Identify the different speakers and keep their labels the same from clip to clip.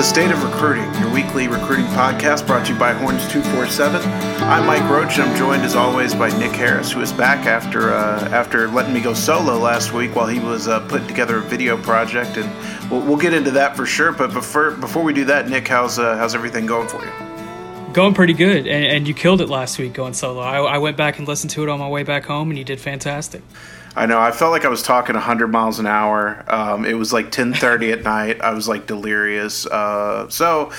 Speaker 1: The State of Recruiting, your weekly recruiting podcast brought to you by Horns 247. I'm Mike Roach, and I'm joined as always by Nick Harris, who is back after uh, after letting me go solo last week while he was uh, putting together a video project, and we'll, we'll, get into that for sure. But before before we do that, Nick, how's uh, how's everything going for you?
Speaker 2: Going pretty good, and, and you killed it last week going solo. I, I went back and listened to it on my way back home, and you did fantastic.
Speaker 1: I know. I felt like I was talking 100 miles an hour. Um, it was like 10:30 at night. I was like delirious. Uh, so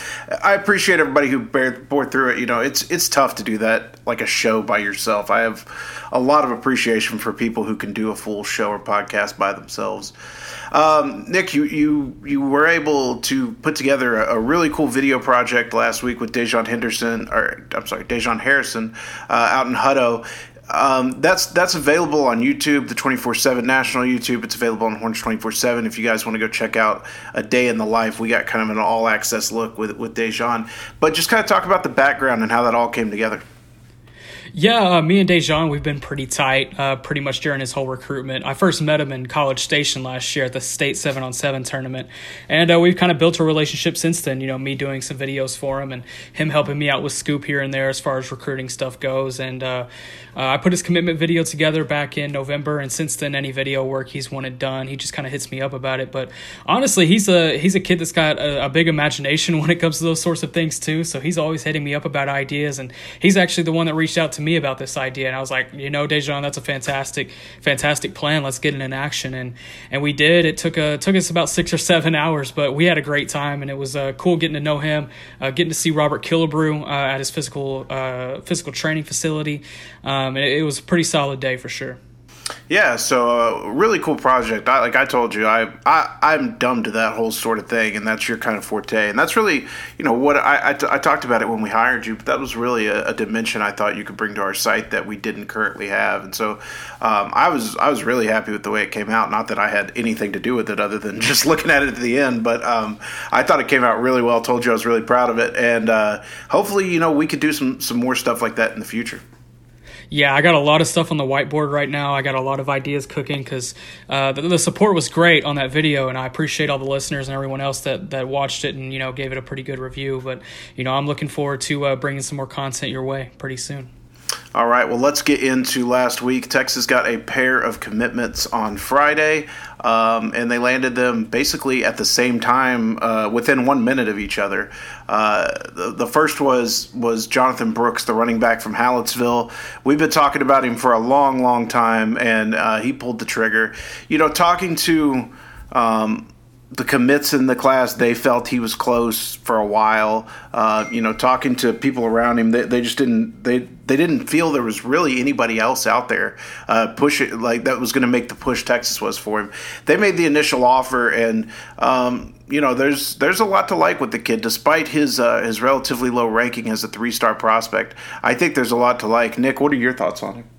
Speaker 1: I appreciate everybody who bear, bore through it. You know, it's it's tough to do that like a show by yourself. I have a lot of appreciation for people who can do a full show or podcast by themselves. Um, Nick, you, you you were able to put together a, a, really cool video project last week with Dejon Henderson, or I'm sorry, Dejon Harrison, uh, out in Hutto. Um, that's that's available on YouTube, the 24/7 national YouTube. It's available on Horns 24/7. If you guys want to go check out a day in the life, we got kind of an all access look with with Dejon. But just kind of talk about the background and how that all came together.
Speaker 2: Yeah, uh, me and Dejon, we've been pretty tight uh, pretty much during his whole recruitment. I first met him in College Station last year at the state 7 on 7 tournament. And uh, we've kind of built a relationship since then. You know, me doing some videos for him and him helping me out with Scoop here and there as far as recruiting stuff goes. And uh, uh, I put his commitment video together back in November. And since then, any video work he's wanted done, he just kind of hits me up about it. But honestly, he's a, he's a kid that's got a, a big imagination when it comes to those sorts of things, too. So he's always hitting me up about ideas. And he's actually the one that reached out to me about this idea, and I was like, you know, Dejan, that's a fantastic, fantastic plan. Let's get it in action, and and we did. It took a took us about six or seven hours, but we had a great time, and it was uh, cool getting to know him, uh, getting to see Robert Killebrew uh, at his physical uh, physical training facility. Um, it, it was a pretty solid day for sure.
Speaker 1: Yeah, so uh, really cool project. I, like I told you, I, I I'm dumb to that whole sort of thing, and that's your kind of forte. And that's really, you know, what I, I, t- I talked about it when we hired you, but that was really a, a, dimension I thought you could bring to our site that we didn't currently have. And so um, I was I was really happy with the way it came out. Not that I had anything to do with it other than just looking at it at the end, but um, I thought it came out really well. Told you I was really proud of it, and uh, hopefully, you know, we could do some some more stuff like that in the future
Speaker 2: yeah, I got a lot of stuff on the whiteboard right now. I got a lot of ideas cooking because uh, the, the, support was great on that video, and I appreciate all the listeners and everyone else that that watched it and you know gave it a pretty good review. But you know, I'm looking forward to uh, bringing some more content your way pretty soon.
Speaker 1: All right, well, let's get into last week. Texas got a pair of commitments on Friday, um, and they landed them basically at the same time, uh, within one minute of each other. Uh, the, the, first was was Jonathon Brooks, the running back from Hallettsville. We've been talking about him for a long, long time, and uh, he pulled the trigger. You know, talking to um, the commits in the class, they felt he was close for a while. Uh, you know, talking to people around him, they, they just didn't they they didn't feel there was really anybody else out there uh, push it like that was going to make the push Texas was for him. They made the initial offer, and um, you know, there's there's a lot to like with the kid, despite his uh, his relatively low ranking as a three star prospect. I think there's a lot to like. Nick, what are your thoughts on him?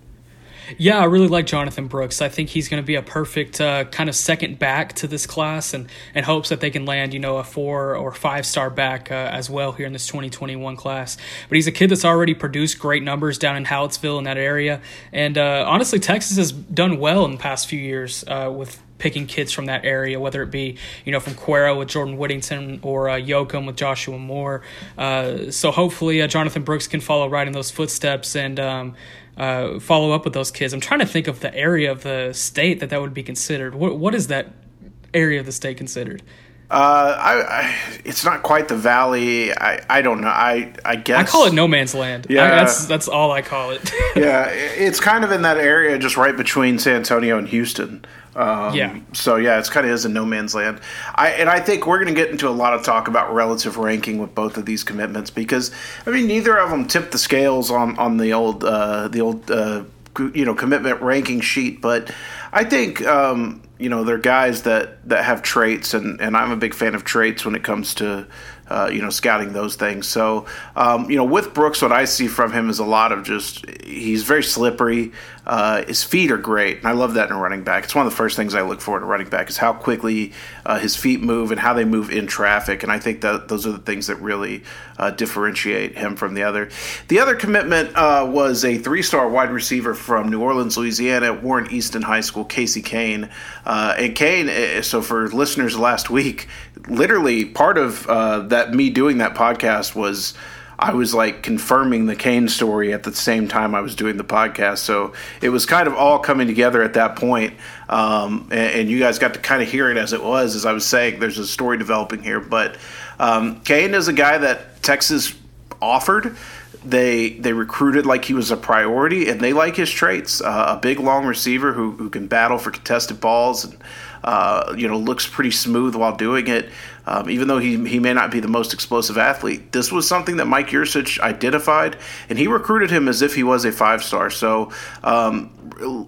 Speaker 2: Yeah, I really like Jonathon Brooks. I think he's going to be a perfect uh, kind of second back to this class, and and hopes that they can land you know a four or five star back uh, as well here in this 2021 class. But he's a kid that's already produced great numbers down in Hallettsville in that area, and uh, honestly, Texas has done well in the past few years uh, with picking kids from that area, whether it be you know from Cuero with Jordan Whittington or uh, Yoakum with Joshua Moore. Uh, so hopefully, uh, Jonathon Brooks can follow right in those footsteps and. Um, uh, follow up with those kids. I'm trying to think of the area of the state that that would be considered. What what is that area of the state considered?
Speaker 1: Uh, I, I, it's not quite the valley. I, I don't know. I, I guess
Speaker 2: I call it no man's land. Yeah, I, that's that's all I call it.
Speaker 1: yeah, it's kind of in that area, just right between San Antonio and Houston. Um, yeah. So yeah, it's kind of is a no man's land. I and I think we're going to get into a lot of talk about relative ranking with both of these commitments because I mean neither of them tipped the scales on on the old uh, the old uh, you know commitment ranking sheet, but I think um, you know they're guys that that have traits, and and I'm a big fan of traits when it comes to uh, you know, scouting those things. So, um, you know, with Brooks, what I see from him is a lot of just he's very slippery. Uh, his feet are great, and I love that in a running back. It's one of the first things I look for in a running back is how quickly uh, his feet move and how they move in traffic. And I think that those are the things that really uh, differentiate him from the other. The other commitment uh, was a three-star wide receiver from New Orleans, Louisiana, Warren Easton High School, Casey Cain. Uh, and Kane, eh, so for listeners last week, literally part of uh, that me doing that podcast was I was like confirming the Cain story at the same time I was doing the podcast. So it was kind of all coming together at that point. Um, and, and, you guys got to kind of hear it as it was. As I was saying, there's a story developing here. But um, Cain is a guy that Texas offered. They they recruited like he was a priority, and they like his traits. Uh, a big, long receiver who, who can battle for contested balls and uh, you know looks pretty smooth while doing it. Um, even though he, he may not be the most explosive athlete, this was something that Mike Yurcich identified, and he recruited him as if he was a five star. So, um,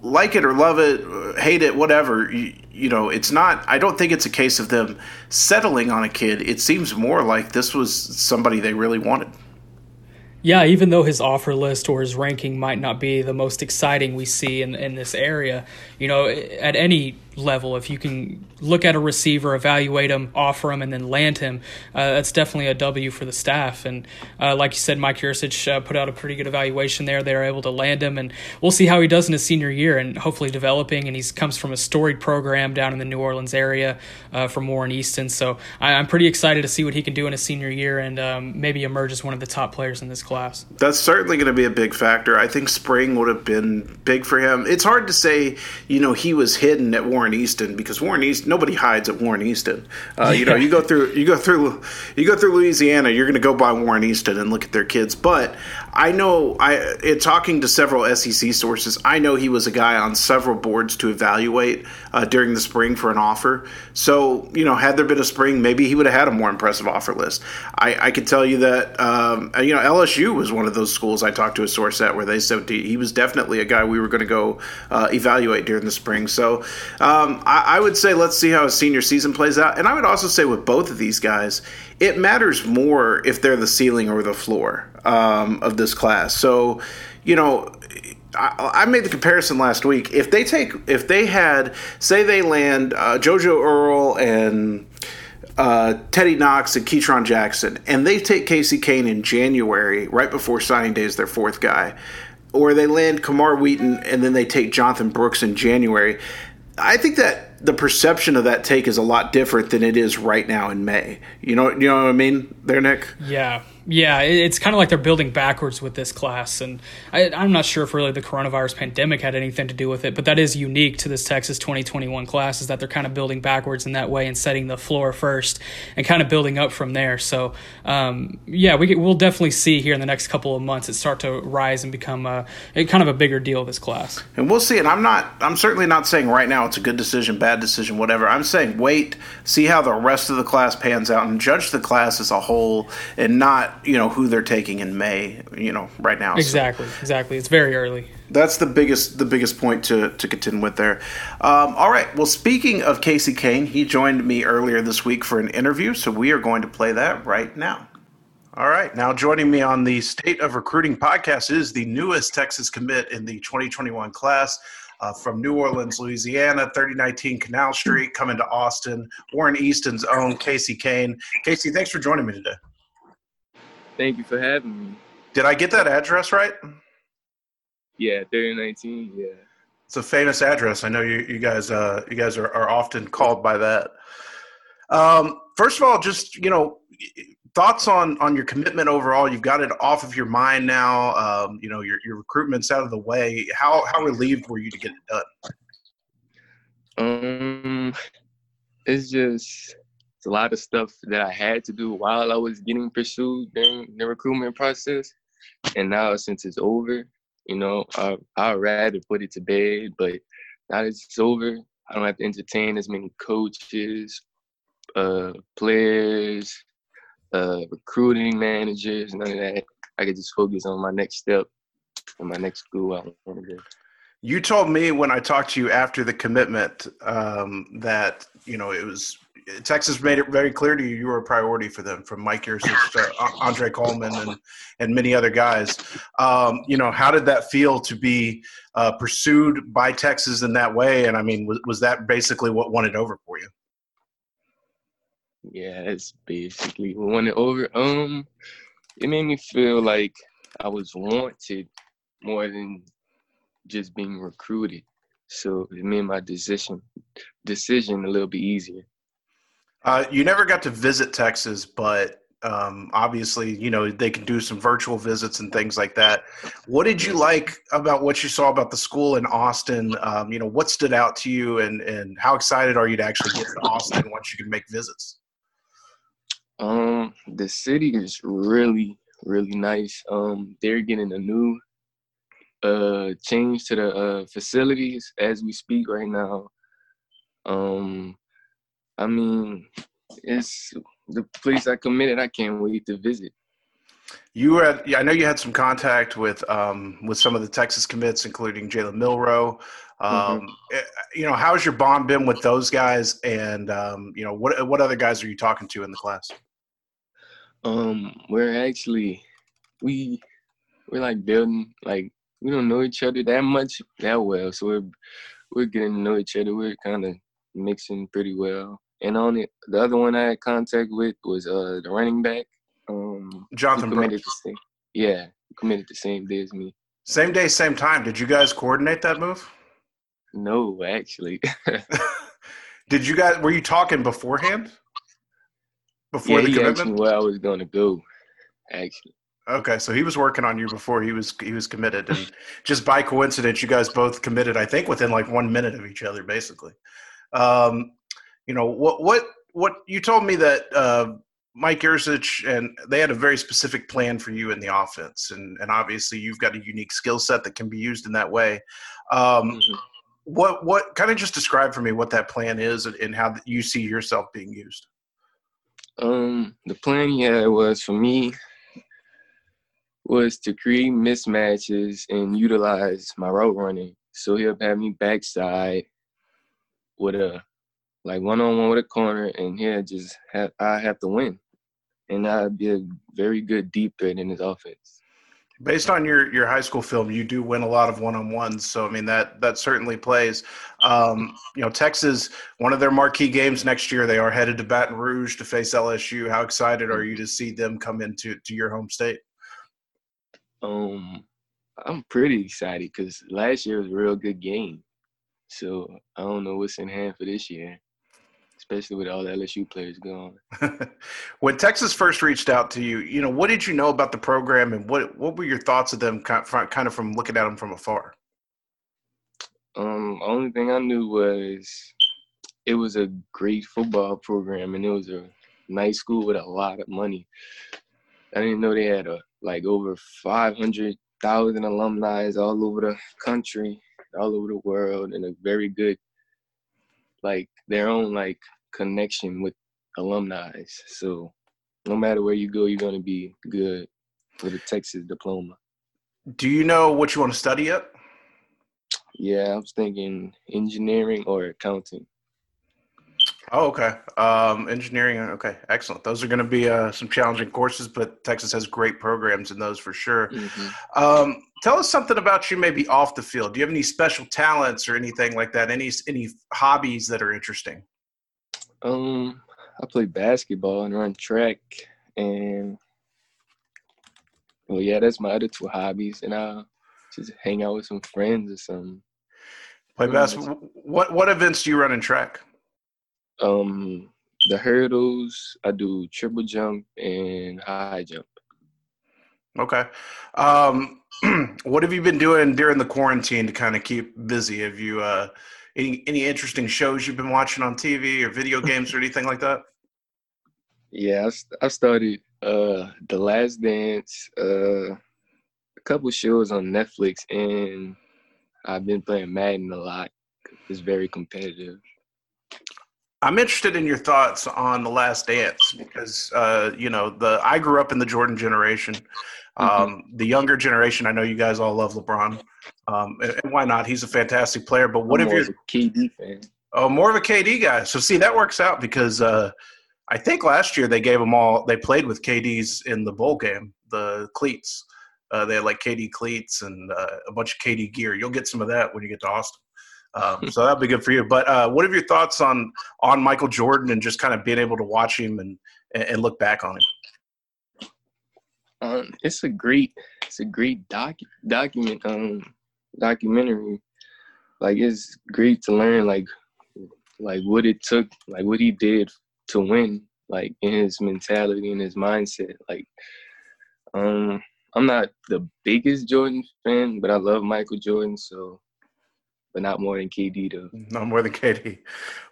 Speaker 1: like it or love it, hate it, whatever, you, you know, it's not, I don't think it's a case of them settling on a kid. It seems more like this was somebody they really wanted.
Speaker 2: Yeah, even though his offer list or his ranking might not be the most exciting we see in, in this area, you know, at any level. If you can look at a receiver, evaluate him, offer him, and then land him, uh, that's definitely a W for the staff. And uh, like you said, Mike Yurcich uh, put out a pretty good evaluation there. They were able to land him, and we'll see how he does in his senior year and hopefully developing. And he comes from a storied program down in the New Orleans area uh, from Warren Easton. So I, am pretty excited to see what he can do in his senior year and um, maybe emerge as one of the top players in this class.
Speaker 1: That's certainly going to be a big factor. I think spring would have been big for him. It's hard to say, you know, he was hidden at Warren Easton because Warren Easton nobody hides at Warren Easton. Uh, you know, you go through you go through you go through Louisiana, you're going to go by Warren Easton and look at their kids. But I know I in talking to several SEC sources, I know he was a guy on several boards to evaluate uh, during the spring for an offer. So you know, had there been a spring, maybe he would have had a more impressive offer list. I, I could tell you that um, you know LSU was one of those schools I talked to a source at where they said he was definitely a guy we were going to go uh, evaluate during the spring. So. Um, I, I would say let's see how his senior season plays out, and I would also say with both of these guys, it matters more if they're the ceiling or the floor um, of this class. So, you know, I, I, made the comparison last week. If they take, if they had, say, they land uh, JoJo Earle and uh, Teddy Knox and Ketron Jackson, and they take Casey Cain in January, right before signing day, is their fourth guy, or they land Kamar Wheaton and then they take Jonathon Brooks in January. I think that the perception of that take is a lot different than it is right now in May. You know, you know what I mean, there, Nick.
Speaker 2: Yeah, yeah, it's kind of like they're building backwards with this class, and I, am not sure if really the coronavirus pandemic had anything to do with it, but that is unique to this Texas 2021 class is that they're kind of building backwards in that way and setting the floor first and kind of building up from there. So, um, yeah, we we'll definitely see here in the next couple of months it start to rise and become a, a kind of a bigger deal this class.
Speaker 1: And we'll see. And I'm not, I'm certainly not saying right now it's a good decision, bad decision, whatever. I'm saying wait, see how the rest of the class pans out, and judge the class as a whole, and not you know who they're taking in May. You know, right now.
Speaker 2: Exactly, so. exactly. It's very early.
Speaker 1: That's the biggest the biggest point to to contend with there. Um, all right. Well, speaking of Casey Cain, he joined me earlier this week for an interview, so we are going to play that right now. All right. Now joining me on the State of Recruiting podcast is the newest Texas commit in the 2021 class. Uh, from New Orleans, Louisiana, 3019 Canal Street, coming to Austin. Warren Easton's own Casey Cain. Casey, thanks for joining me today.
Speaker 3: Thank you for having me.
Speaker 1: Did I get that address right?
Speaker 3: Yeah, 3019. Yeah.
Speaker 1: It's a famous address. I know you, you guys uh, you guys are, are often called by that. Um, first of all, just you know, thoughts on on your commitment overall. You've got it off of your mind now. Um, you know, your your recruitment's out of the way. How how relieved were you to get it
Speaker 3: done? Um, it's just a lot of stuff that I had to do while I was getting pursued during the recruitment process. And now since it's over, you know, I, I'd rather put it to bed, but now that it's over, I don't have to entertain as many coaches, uh, players, uh, recruiting managers, none of that. I could just focus on my next step and my next school I want to go.
Speaker 1: You told me when I talked to you after the commitment um, that you know it was Texas made it very clear to you you were a priority for them, from Mike Yurcich to Andre Coleman and and many other guys. Um, you know, how did that feel to be uh, pursued by Texas in that way? And I mean, was, was that basically what won it over for you?
Speaker 3: Yeah, it's basically what won it over. Um, it made me feel like I was wanted more than just being recruited. So it made my decision decision a little bit easier.
Speaker 1: Uh, you never got to visit Texas, but um, obviously, you know they can do some virtual visits and things like that. What did you like about what you saw about the school in Austin? Um, you know, what stood out to you, and and how excited are you to actually get to Austin once you can make visits?
Speaker 3: Um, the city is really really nice. Um, they're getting a new uh change to the uh facilities as we speak right now. Um, I mean, it's the place I committed. I can't wait to visit.
Speaker 1: You had, I know you had some contact with um, with some of the Texas commits, including Jalen Milroe. Um, mm-hmm. Eh, you know, how's your bond been with those guys? And um, you know, what what other guys are you talking to in the class?
Speaker 3: Um, we're actually we we're like building like we don't know each other that much that well, so we're we're getting to know each other. We're kind of mixing pretty well. And on it, the other one I had contact with was uh the running back. Um,
Speaker 1: Jonathon committed
Speaker 3: the same, Yeah, committed the same day as me.
Speaker 1: Same day, same time. Did you guys coordinate that move?
Speaker 3: No, actually.
Speaker 1: Did you guys? Were you talking beforehand?
Speaker 3: Before yeah, the commitment? where I was going to go. Actually.
Speaker 1: Okay, so he was working on you before he was he was committed, and just by coincidence, you guys both committed. I think within like one minute of each other, basically. Um, you know what what what you told me that uh, Mike Yurcich and they had a very specific plan for you in the offense, and and obviously you've got a unique skill set that can be used in that way. Um, mm-hmm. What what kind of just describe for me what that plan is and, and how you see yourself being used?
Speaker 3: Um, the plan he had was for me was to create mismatches and utilize my route running. So he'll have me backside with a like one on one with a corner, and here just have I have to win, and I'd be a very good deep threat in his offense.
Speaker 1: Based on your your high school film, you do win a lot of one on ones, so I mean that that certainly plays. Um, you know, Texas, one of their marquee games next year, they are headed to Baton Rouge to face LSU. How excited are you to see them come into to your home state?
Speaker 3: Um, I'm pretty excited because last year was a real good game. So I don't know what's in hand for this year especially with all the LSU players gone.
Speaker 1: when Texas first reached out to you, you know, what did you know about the program, and what what were your thoughts of them, kind of from looking at them from afar?
Speaker 3: Um, only thing I knew was it was a great football program, and it was a nice school with a lot of money. I didn't know they had a like over five hundred thousand alumni all over the country, all over the world, and a very good like their own like connection with alumni. So no matter where you go, you're gonna be good with a Texas diploma.
Speaker 1: Do you know what you want to study yet?
Speaker 3: Yeah, I was thinking engineering or accounting.
Speaker 1: Oh, okay. Um, engineering. Okay, excellent. Those are going to be uh, some challenging courses, but Texas has great programs in those for sure. Mm-hmm. Um, tell us something about you, maybe off the field. Do you have any special talents or anything like that? Any any hobbies that are interesting?
Speaker 3: Um, I play basketball and run track, and well, yeah, that's my other two hobbies, and I just hang out with some friends or something.
Speaker 1: Play basketball. What what events do you run in track?
Speaker 3: Um, the hurdles. I do triple jump and high jump.
Speaker 1: Okay. Um, what have you been doing during the quarantine to kind of keep busy? Have you uh, any any interesting shows you've been watching on TV or video games or anything like that?
Speaker 3: Yeah, I, I started uh, The Last Dance, uh, a couple shows on Netflix, and I've been playing Madden a lot. It's very competitive.
Speaker 1: I'm interested in your thoughts on the Last Dance because uh, you know the I grew up in the Jordan generation. Mm-hmm. Um, mm-hmm. The younger generation, I know you guys all love LeBron, um, and, and, why not? He's a fantastic player. But what I'm
Speaker 3: if you're a KD fan?
Speaker 1: Oh, more of a KD guy. So see, that works out because uh, I think last year they gave them all. They played with KD's in the bowl game, the cleats. Uh, they had like KD cleats and uh, a bunch of KD gear. You'll get some of that when you get to Austin. Um, so that'll be good for you. But uh, what are your thoughts on on Michael Jordan and just kind of being able to watch him and and look back on him?
Speaker 3: Um, it's a great it's a great doc document um documentary. Like it's great to learn like like what it took like what he did to win, like in his mentality and his mindset. Like, um, I'm not the biggest Jordan fan, but I love Michael Jordan, so but not more than KD though.
Speaker 1: Not more than KD.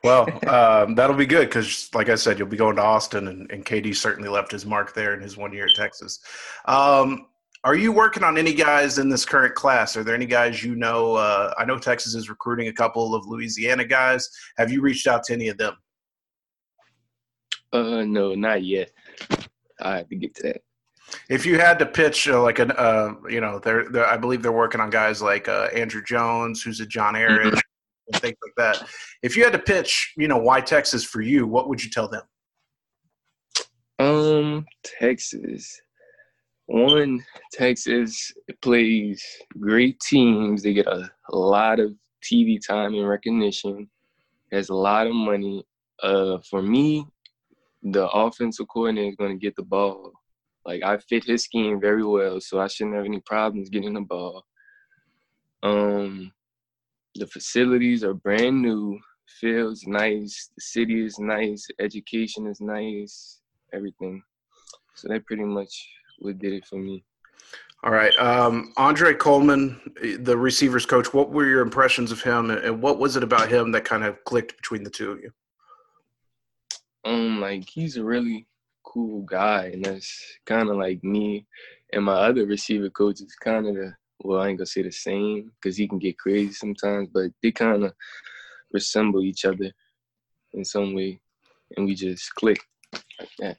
Speaker 1: Well, um, that'll be good because, like I said, you'll be going to Austin, and, and, KD certainly left his mark there in his one year at Texas. Um, are you working on any guys in this current class? Are there any guys you know? Uh, I know Texas is recruiting a couple of Louisiana guys. Have you reached out to any of them?
Speaker 3: Uh, no, not yet. I have to get to that.
Speaker 1: If you had to pitch uh, like an, uh, you know, they're, they're, I believe they're working on guys like uh, Andrew Jones, who's a John Aaron, mm-hmm. and things like that. If you had to pitch, you know, why Texas for you, what would you tell them?
Speaker 3: Um, Texas. One, Texas plays great teams. They get a, a lot of TV time and recognition. Has a lot of money. Uh, for me, the offensive coordinator is going to get the ball like I fit his scheme very well, so I shouldn't have any problems getting the ball. Um, the facilities are brand new. Feels nice. The city is nice. Education is nice. Everything. So that pretty much what did it for me.
Speaker 1: All right, um, Andre Coleman, the receivers coach. What were your impressions of him, and what was it about him that kind of clicked between the two of you?
Speaker 3: Um, like he's a really cool guy, and that's kind of like me and my other receiver coach is kind of the well, I ain't gonna say the same because he can get crazy sometimes, but they kind of resemble each other in some way, and we just click like that.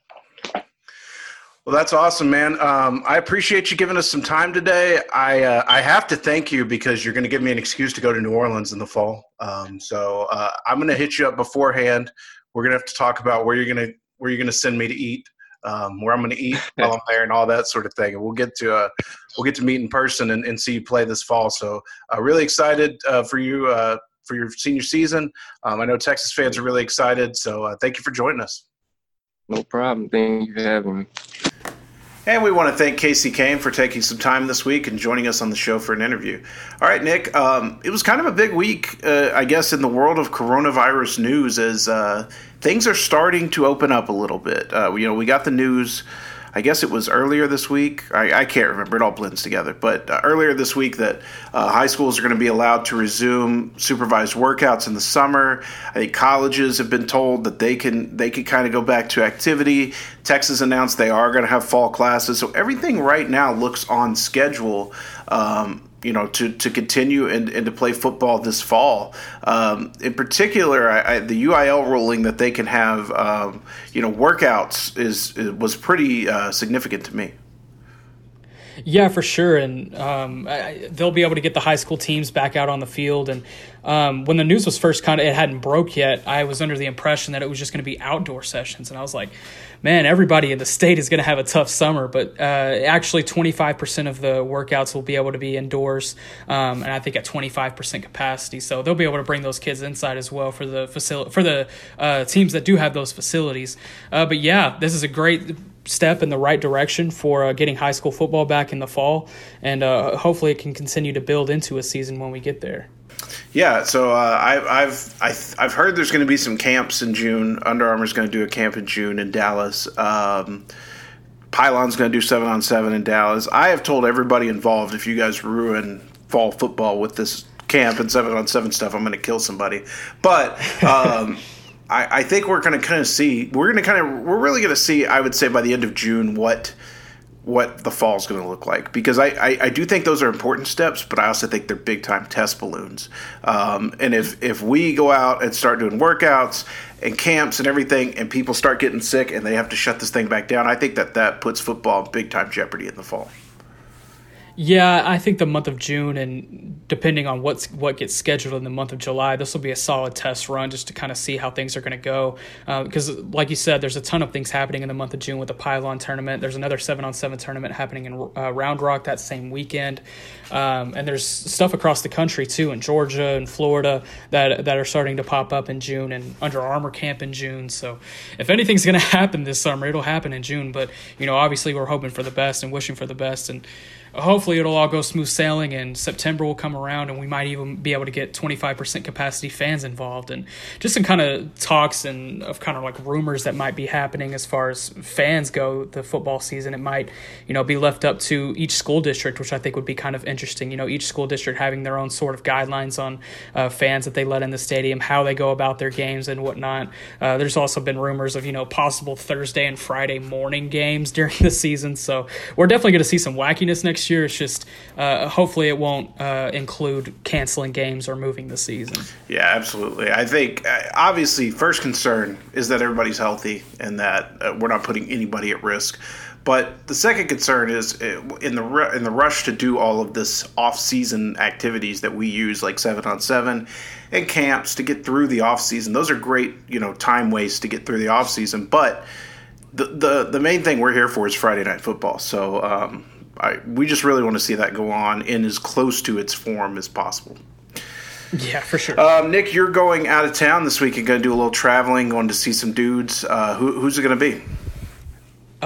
Speaker 1: Well, that's awesome, man. Um, I appreciate you giving us some time today. I uh, I have to thank you because you're going to give me an excuse to go to New Orleans in the fall. Um, so uh, I'm going to hit you up beforehand. We're going to have to talk about where you're going to where you're going to send me to eat, um, where I'm going to eat while I'm there, and all that sort of thing. And we'll get to uh, we'll get to meet in person and, and see you play this fall. So uh, really excited uh, for you uh, for your senior season. Um, I know Texas fans are really excited. So uh, thank you for joining us.
Speaker 3: No problem. Thank you for having me.
Speaker 1: And we want to thank Casey Cain for taking some time this week and joining us on the show for an interview. All right, Nick, um, it was kind of a big week, uh, I guess, in the world of coronavirus news as uh, things are starting to open up a little bit. Uh, you know, we got the news I guess it was earlier this week. I, I can't remember. It all blends together. But uh, earlier this week, that uh, high schools are going to be allowed to resume supervised workouts in the summer. I think colleges have been told that they can they can kind of go back to activity. Texas announced they are going to have fall classes. So everything right now looks on schedule. Um, you know, to, to continue and, and to play football this fall. Um, in particular, I, I, the UIL ruling that they can have, um, you know, workouts is, is was pretty uh, significant to me.
Speaker 2: Yeah, for sure, and um, I, they'll be able to get the high school teams back out on the field. And um, when the news was first kind of it hadn't broke yet, I was under the impression that it was just going to be outdoor sessions, and I was like, man, everybody in the state is going to have a tough summer. But uh, actually, twenty five percent of the workouts will be able to be indoors, um, and I think at twenty five percent capacity. So they'll be able to bring those kids inside as well for the facility for the uh, teams that do have those facilities. Uh, but yeah, this is a great step in the right direction for uh, getting high school football back in the fall, and uh, hopefully it can continue to build into a season when we get there.
Speaker 1: Yeah, so uh, I, I've I've I've heard there's going to be some camps in June. Under Armour's going to do a camp in June in Dallas. Um, Pylon's going to do seven on seven in Dallas. I have told everybody involved if you guys ruin fall football with this camp and seven on seven stuff, I'm going to kill somebody. But um, I, I think we're going to kind of see. We're going to kind of. We're really going to see. I would say by the end of June what what the fall is going to look like because I, I, I, do think those are important steps, but I also think they're big time test balloons. Um, and if if we go out and start doing workouts and camps and everything, and people start getting sick and they have to shut this thing back down, I think that that puts football in big time jeopardy in the fall.
Speaker 2: Yeah, I think the month of June and depending on what's what gets scheduled in the month of July, this will be a solid test run just to kind of see how things are going to go. Because, uh, like you said, there's a ton of things happening in the month of June with the Pylon tournament. There's another seven on seven tournament happening in uh, Round Rock that same weekend, um, and there's stuff across the country too in Georgia and Florida that that are starting to pop up in June and Under Armour camp in June. So, if anything's going to happen this summer, it'll happen in June. But you know, obviously, we're hoping for the best and wishing for the best and hopefully it'll all go smooth sailing and September will come around and we might even be able to get 25% capacity fans involved and just some kind of talks and of kind of like rumors that might be happening as far as fans go the football season. It might, you know, be left up to each school district, which I think would be kind of interesting. You know, each school district having their own sort of guidelines on uh, fans that they let in the stadium, how they go about their games and whatnot. Uh, there's also been rumors of, you know, possible Thursday and Friday morning games during the season. So we're definitely going to see some wackiness next year. It's just uh, hopefully it won't uh, include canceling games or moving the season.
Speaker 1: Yeah, absolutely. I think uh, obviously first concern is that everybody's healthy and that uh, we're not putting anybody at risk. But the second concern is uh, in the in the rush to do all of this off-season activities that we use, like seven on seven and camps to get through the off-season. Those are great, you know, time waste to get through the off-season. But the the the main thing we're here for is Friday night football. So um, I, we just really want to see that go on in as close to its form as possible.
Speaker 2: Yeah, for sure.
Speaker 1: Um, Nick, you're going out of town this week. You're going to do a little traveling, going to see some dudes. Uh, who, who's it going to be?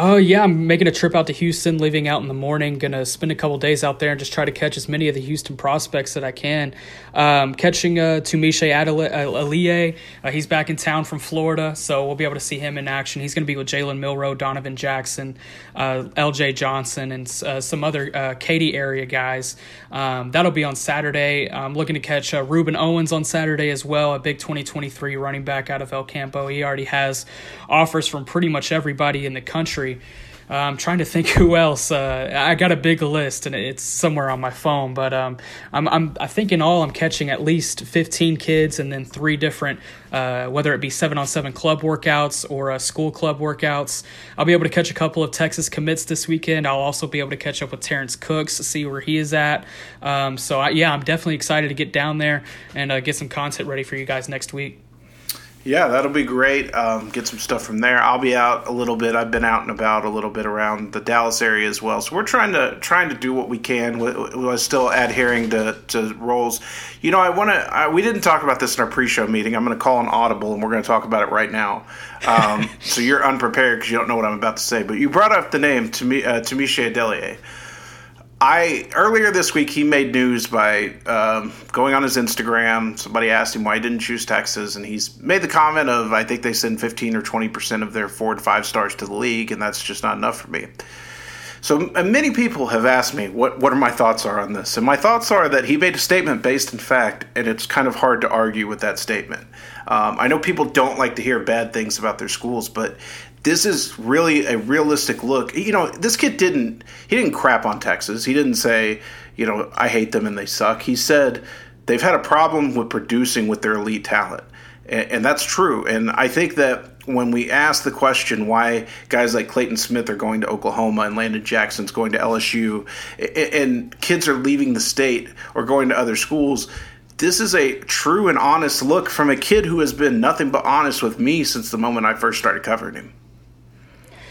Speaker 2: Oh yeah, I'm making a trip out to Houston, leaving out in the morning. Gonna spend a couple days out there and just try to catch as many of the Houston prospects that I can. Um, catching uh, Tunmise Adeleye, uh, he's back in town from Florida, so we'll be able to see him in action. He's gonna be with Jalen Milroe, Donovan Jackson, uh, L.J. Johnson, and uh, some other uh, Katy area guys. Um, that'll be on Saturday. I'm looking to catch uh, Rueben Owens on Saturday as well, a big 2023 running back out of El Campo. He already has offers from pretty much everybody in the country Uh, I'm trying to think who else. Uh, I got a big list and it's somewhere on my phone, but um, I'm, I'm, I think in all I'm catching at least 15 kids and then three different, uh, whether it be seven on seven club workouts or uh, school club workouts. I'll be able to catch a couple of Texas commits this weekend. I'll also be able to catch up with Terrence Cooks, see where he is at. Um, so I, yeah, I'm definitely excited to get down there and uh, get some content ready for you guys next week.
Speaker 1: Yeah, that'll be great. Um, get some stuff from there. I'll be out a little bit. I've been out and about a little bit around the Dallas area as well. So we're trying to trying to do what we can while still adhering to, to roles. You know, I want to. We didn't talk about this in our pre-show meeting. I'm going to call an audible, and we're going to talk about it right now. Um, so you're unprepared because you don't know what I'm about to say. But you brought up the name Tunmise uh, Adeleye. I earlier this week he made news by um, going on his Instagram. Somebody asked him why he didn't choose Texas, and he's made the comment of I think they send fifteen or twenty percent of their four to five stars to the league, and that's just not enough for me. So many people have asked me what what are my thoughts are on this, and my thoughts are that he made a statement based in fact, and it's kind of hard to argue with that statement. Um, I know people don't like to hear bad things about their schools, but this is really a realistic look. You know, this kid didn't he didn't crap on Texas. He didn't say, you know, I hate them and they suck. He said they've had a problem with producing with their elite talent. And, and that's true. And I think that when we ask the question why guys like Clayton Smith are going to Oklahoma and Landon Jackson's going to LSU and kids are leaving the state or going to other schools, this is a true and honest look from a kid who has been nothing but honest with me since the moment I first started covering him.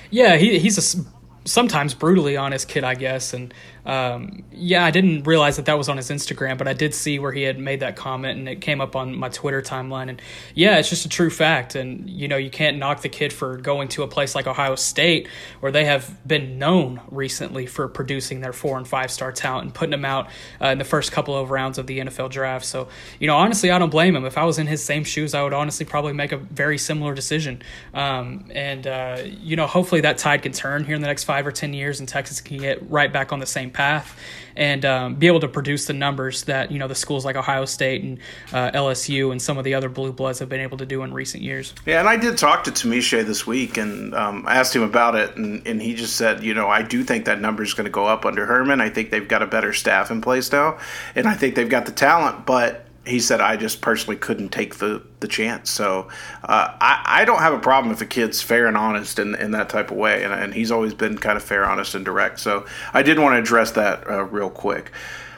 Speaker 2: Yeah, he, he's a sometimes brutally honest kid, I guess, and um, yeah, I didn't realize that that was on his Instagram, but I did see where he had made that comment, and it came up on my Twitter timeline. And yeah, it's just a true fact. And you know, you can't knock the kid for going to a place like Ohio State, where they have been known recently for producing their four and five star talent and putting them out uh, in the first couple of rounds of the NFL draft. So you know, honestly, I don't blame him. If I was in his same shoes, I would honestly probably make a very similar decision. Um, and uh, you know, hopefully that tide can turn here in the next five or ten years, and Texas can get right back on the same path and um, be able to produce the numbers that you know the schools like Ohio State and uh, LSU and some of the other blue bloods have been able to do in recent years.
Speaker 1: Yeah, and I did talk to Tunmise this week and um, asked him about it, and, and he just said, you know, I do think that number is going to go up under Herman. I think they've got a better staff in place now, and I think they've got the talent, but he said I just personally couldn't take the the chance. So uh, I I don't have a problem if a kid's fair and honest in, in that type of way, and, and he's always been kind of fair, honest, and direct. So I did want to address that uh, real quick.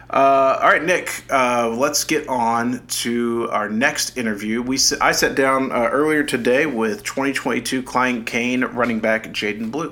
Speaker 1: Uh, all right, Nick. Uh, let's get on to our next interview. We I sat down uh, earlier today with 2022 Klein Cain running back Jaydon Blue.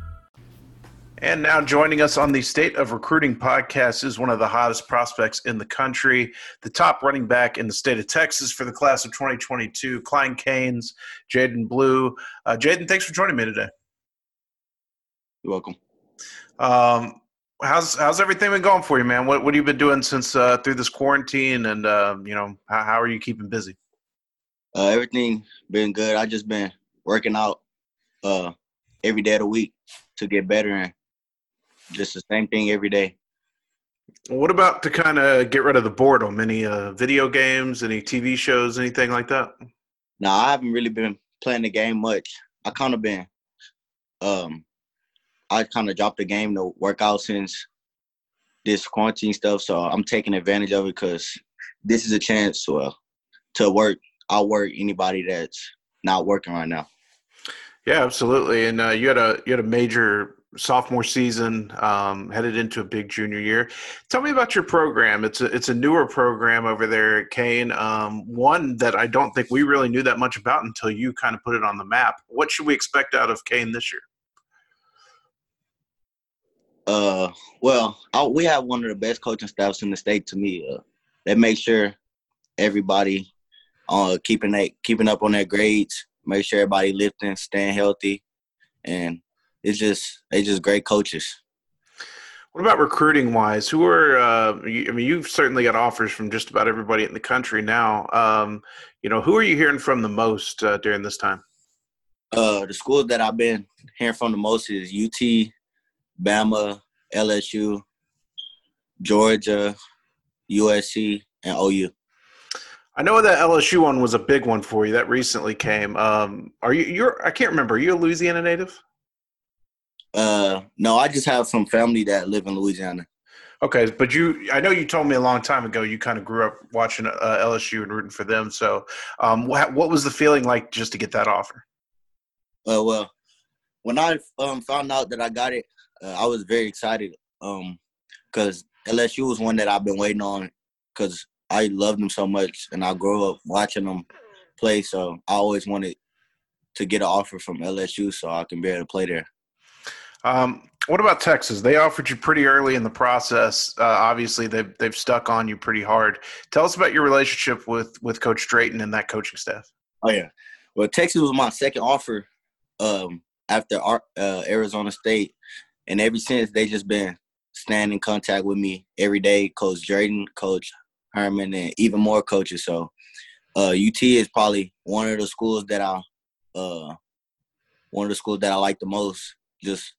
Speaker 1: And now joining us on the State of Recruiting podcast is one of the hottest prospects in the country, the top running back in the state of Texas for the class of 2022, Klein Cain's, Jaydon Blue. Uh, Jaydon, thanks for joining me today.
Speaker 4: You're welcome.
Speaker 1: Um, how's how's everything been going for you, man? What what have you been doing since uh, through this quarantine, and uh, you know how, how are you keeping busy?
Speaker 4: Uh, everything been good. I just been working out uh, every day of the week to get better and just the same thing every day.
Speaker 1: What about to kind of get rid of the boredom? Any uh, video games, any TV shows, anything like that?
Speaker 4: No, I haven't really been playing the game much. I kind of been, um, I kind of dropped the game to work out since this quarantine stuff. So I'm taking advantage of it because this is a chance to uh, to work. I'll work anybody that's not working right now.
Speaker 1: Yeah, absolutely. And uh, you had a you had a major sophomore season, um, headed into a big junior year. Tell me about your program. It's a it's a newer program over there at Cain. Um, one that I don't think we really knew that much about until you kind of put it on the map. What should we expect out of Cain this year?
Speaker 4: Uh, well, I, we have one of the best coaching staffs in the state. To me, uh, they make sure everybody uh keeping that keeping up on their grades, make sure everybody lifting, staying healthy, and it's just they just great coaches.
Speaker 1: What about recruiting wise? Who are uh, you, I mean, you've certainly got offers from just about everybody in the country now. Um, you know, who are you hearing from the most uh, during this time?
Speaker 4: Uh, the schools that I've been hearing from the most is UT, Bama, LSU, Georgia, USC, and OU.
Speaker 1: I know that LSU one was a big one for you. That recently came. Um, are you? You're. I can't remember. Are you a Louisiana native?
Speaker 4: Uh, no, I just have some family that live in Louisiana.
Speaker 1: Okay, but you, I know you told me a long time ago you kind of grew up watching uh, LSU and rooting for them. So, um, what, what was the feeling like just to get that offer?
Speaker 4: Uh, well, when I um, found out that I got it, uh, I was very excited Um, because um, LSU was one that I've been waiting on because I love them so much and I grew up watching them play. So I always wanted to get an offer from LSU so I can be able to play there.
Speaker 1: Um, what about Texas? They offered you pretty early in the process. Uh, obviously, they've they've stuck on you pretty hard. Tell us about your relationship with with Coach Drayton and that coaching staff.
Speaker 4: Oh yeah, well Texas was my second offer um, after uh, Arizona State, and ever since they just been staying in contact with me every day. Coach Drayton, Coach Herman, and even more coaches. So uh, UT is probably one of the schools that I uh, one of the schools that I like the most. Just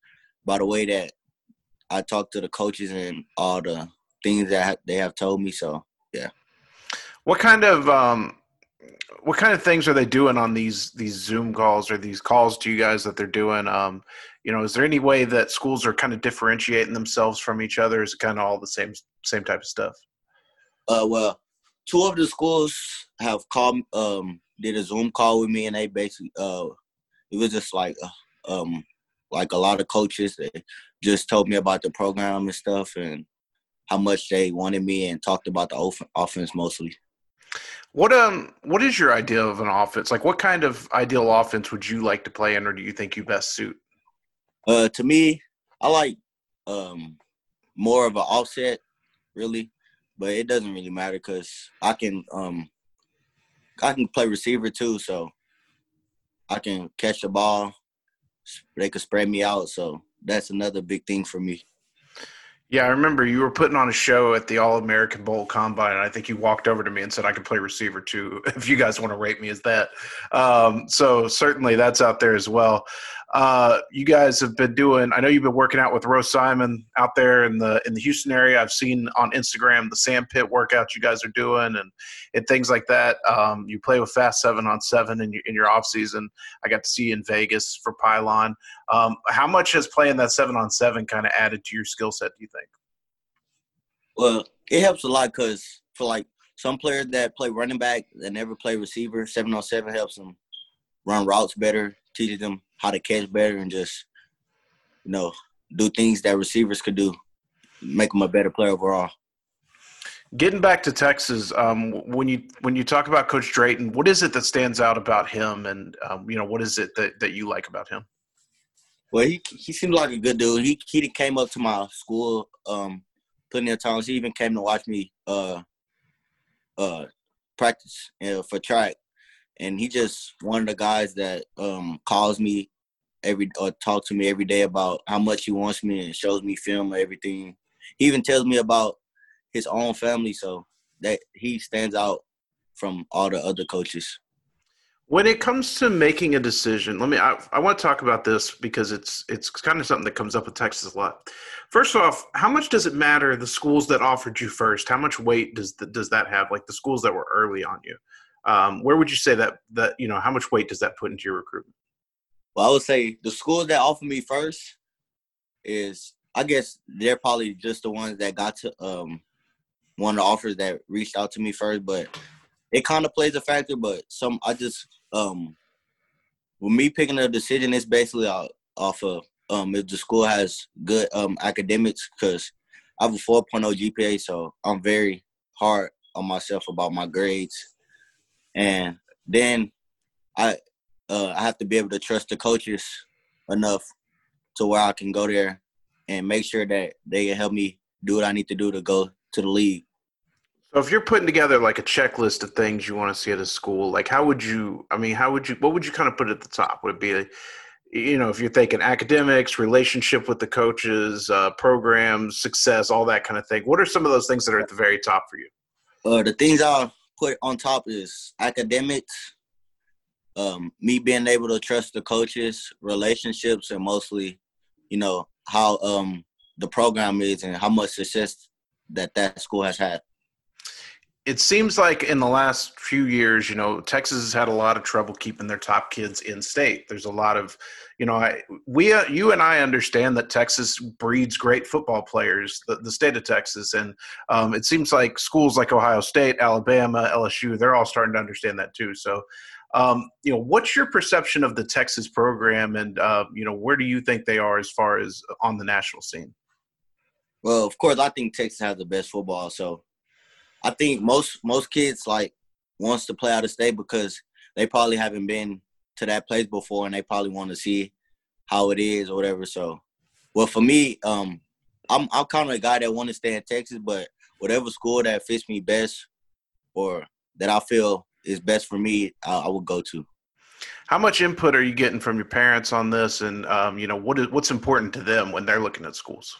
Speaker 4: by the way that I talk to the coaches and all the things that they have told me. So yeah.
Speaker 1: What kind of um, what kind of things are they doing on these these Zoom calls or these calls to you guys that they're doing? Um, you know, is there any way that schools are kind of differentiating themselves from each other? Is it kind of all the same same type of stuff?
Speaker 4: Uh, well, two of the schools have called um did a Zoom call with me, and they basically uh it was just like uh, um like a lot of coaches they just told me about the program and stuff and how much they wanted me and talked about the off- offense mostly.
Speaker 1: What um what is your idea of an offense? Like what kind of ideal offense would you like to play in or do you think you best suit?
Speaker 4: Uh to me, I like um more of an offset really, but it doesn't really matter cuz I can um I can play receiver too, so I can catch the ball they could spread me out. So that's another big thing for me.
Speaker 1: Yeah, I remember you were putting on a show at the All American Bowl Combine, and I think you walked over to me and said I could play receiver too. If you guys want to rate me as that, um, so certainly that's out there as well. Uh, you guys have been doing. I know you've been working out with Rose Simon out there in the in the Houston area. I've seen on Instagram the sand pit workouts you guys are doing and and things like that. Um, you play with Fast Seven on Seven in your in your off season. I got to see you in Vegas for Pylon. Um, how much has playing that seven on seven kind of added to your skill set? Do you think?
Speaker 4: Well, it helps a lot because for like some players that play running back that never play receiver, seven on seven helps them run routes better, teaches them how to catch better and just, you know, do things that receivers could do, make them a better player overall.
Speaker 1: Getting back to Texas, um, when you when you talk about Coach Drayton, what is it that stands out about him, and um, you know what is it that, that you like about him?
Speaker 4: Well, he he seems like a good dude. He he came up to my school, um, putting in time. He even came to watch me uh, uh, practice uh, for track, and he just one of the guys that um, calls me every or talk to me every day about how much he wants me and shows me film everything. He even tells me about his own family, so that he stands out from all the other coaches.
Speaker 1: When it comes to making a decision, let me. I, I want to talk about this because it's it's kind of something that comes up with Texas a lot. First off, how much does it matter the schools that offered you first? How much weight does the, does that have? Like the schools that were early on you, um, where would you say that that you know how much weight does that put into your recruitment?
Speaker 4: Well, I would say the schools that offer me first is I guess they're probably just the ones that got to um one of the offers that reached out to me first, but it kind of plays a factor. But some I just um with me picking a decision, it's basically off, off of um if the school has good um academics because I have a 4.0 GPA, so I'm very hard on myself about my grades, and then I uh, I have to be able to trust the coaches enough to where I can go there and make sure that they can help me do what I need to do to go to the league.
Speaker 1: So if you're putting together like a checklist of things you want to see at a school, like how would you? I mean, how would you? What would you kind of put at the top? Would it be, a, you know, if you're thinking academics, relationship with the coaches, uh, programs, success, all that kind of thing? What are some of those things that are at the very top for you?
Speaker 4: Uh, the things I'll put on top is academics, um, me being able to trust the coaches, relationships, and mostly, you know, how um, the program is and how much success that that school has had
Speaker 1: it seems like in the last few years, you know, Texas has had a lot of trouble keeping their top kids in state. There's a lot of, you know, I, we, uh, you and I understand that Texas breeds great football players, the, the state of Texas, and um, it seems like schools like Ohio State, Alabama, LSU, they're all starting to understand that too. So, um, you know, what's your perception of the Texas program, and uh, you know, where do you think they are as far as on the national scene?
Speaker 4: Well, of course, I think Texas has the best football, so I think most most kids like wants to play out of state because they probably haven't been to that place before and they probably want to see how it is or whatever. So, well, for me, um, I'm I'm kind of a guy that want to stay in Texas, but whatever school that fits me best or that I feel is best for me, I, I would go to.
Speaker 1: How much input are you getting from your parents on this, and um, you know what is what's important to them when they're looking at schools?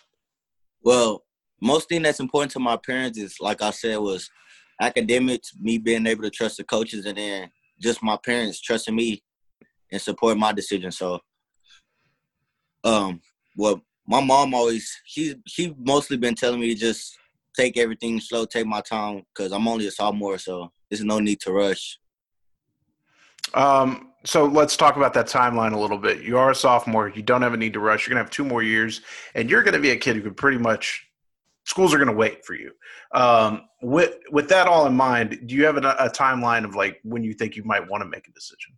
Speaker 4: Well, most thing that's important to my parents is like I said was academics, me being able to trust the coaches, and then just my parents trusting me and supporting my decision. So, um, well, my mom always she she mostly been telling me to just take everything slow, take my time, because I'm only a sophomore, so there's no need to rush.
Speaker 1: Um, so let's talk about that timeline a little bit. You are a sophomore. You don't have a need to rush. You're gonna have two more years, and you're gonna be a kid who could pretty much schools are going to wait for you. Um, with with that all in mind, do you have a, a timeline of like when you think you might want to make a decision?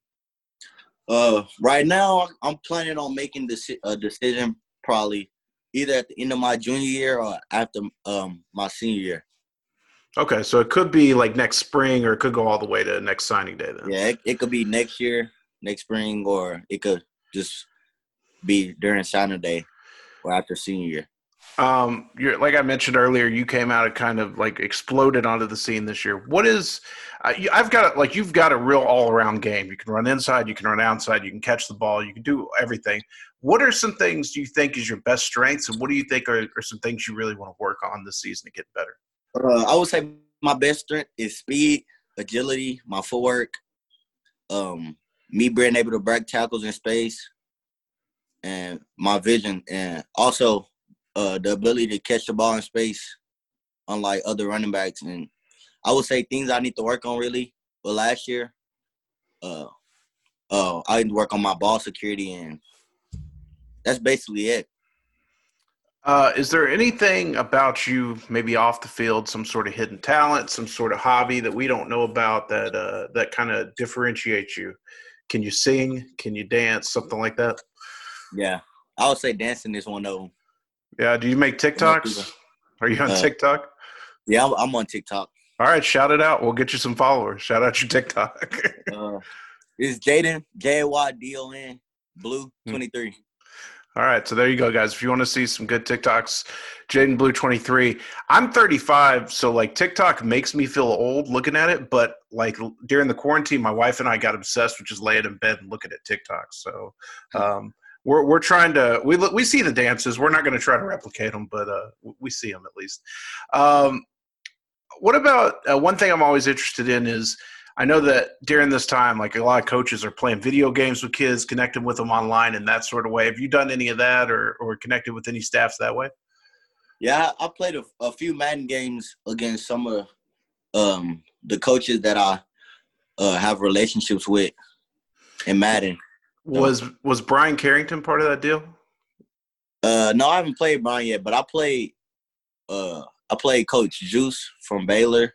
Speaker 4: Uh, right now, I'm planning on making this a decision probably either at the end of my junior year or after um my senior year.
Speaker 1: Okay, so it could be like next spring, or it could go all the way to next signing day. Then
Speaker 4: yeah, it, it could be next year, next spring, or it could just be during signing day or after senior year.
Speaker 1: Um, you're like I mentioned earlier, you came out and kind of like exploded onto the scene this year. What is? Uh, I've got like you've got a real all around game. You can run inside, you can run outside, you can catch the ball, you can do everything. What are some things do you think is your best strengths, and what do you think are, are some things you really want to work on this season to get better?
Speaker 4: Uh, I would say my best strength is speed, agility, my footwork, um, me being able to break tackles in space, and my vision, and also uh, the ability to catch the ball in space, unlike other running backs. And I would say things I need to work on really. But last year, uh, uh, I need to work on my ball security, and that's basically it.
Speaker 1: Uh, is there anything about you, maybe off the field, some sort of hidden talent, some sort of hobby that we don't know about that uh, that kind of differentiates you? Can you sing? Can you dance? Something like that?
Speaker 4: Yeah, I would say dancing is one of them.
Speaker 1: Yeah. Do you make TikToks? Are you on uh, TikTok?
Speaker 4: Yeah, I'm, on TikTok.
Speaker 1: All right, shout it out. We'll get you some followers. Shout out your TikTok.
Speaker 4: uh, it's Jaydon J Y D O N Blue hmm. twenty three.
Speaker 1: All right, so there you go, guys. If you want to see some good TikToks, Jaydon Blue twenty three. I'm 35, so like TikTok makes me feel old looking at it. But like during the quarantine, my wife and I got obsessed with just laying in bed and looking at TikTok. So um, we're we're trying to we we see the dances. We're not going to try to replicate them, but uh, we see them at least. Um, what about uh, one thing I'm always interested in is I know that during this time, like a lot of coaches are playing video games with kids, connecting with them online in that sort of way. Have you done any of that or, or connected with any staffs that way?
Speaker 4: Yeah, I played a, a few Madden games against some of um, the coaches that I uh, have relationships with in Madden.
Speaker 1: Was was Bryan Carrington part of that deal?
Speaker 4: Uh, no, I haven't played Bryan yet, but I played uh, I played Coach Juice from Baylor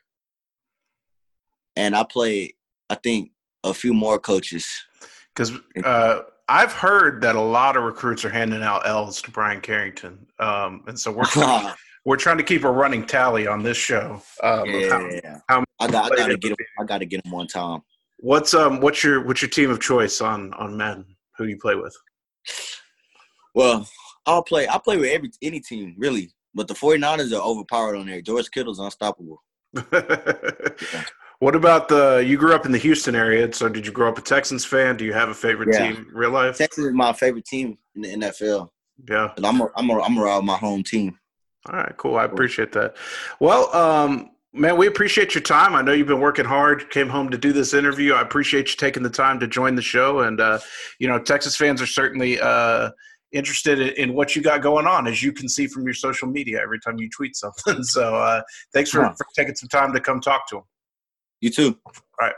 Speaker 4: and I played, I think, a few more coaches.
Speaker 1: Because uh, I've heard that a lot of recruits are handing out L's to Bryan Carrington, um, and so we're trying, we're trying to keep a running tally on this show. Um,
Speaker 4: yeah, how, how I got, I got to get him. I got to get him one time.
Speaker 1: What's um what's your what's your team of choice on on men? Who do you play with?
Speaker 4: Well, I'll play. I play with every any team really, but the 49ers are overpowered on there. George Kittle's unstoppable.
Speaker 1: yeah. What about the? You grew up in the Houston area, so did you grow up a Texans fan? Do you have a favorite yeah. team, real life?
Speaker 4: Texans is my favorite team in the NFL.
Speaker 1: Yeah,
Speaker 4: but I'm a, I'm a, I'm around my home team.
Speaker 1: All right, cool. I appreciate that. Well, um, man, we appreciate your time. I know you've been working hard. Came home to do this interview. I appreciate you taking the time to join the show. And uh, you know, Texas fans are certainly uh, interested in, what you got going on, as you can see from your social media every time you tweet something. So, uh, thanks for, for taking some time to come talk to them.
Speaker 4: You too.
Speaker 1: All right.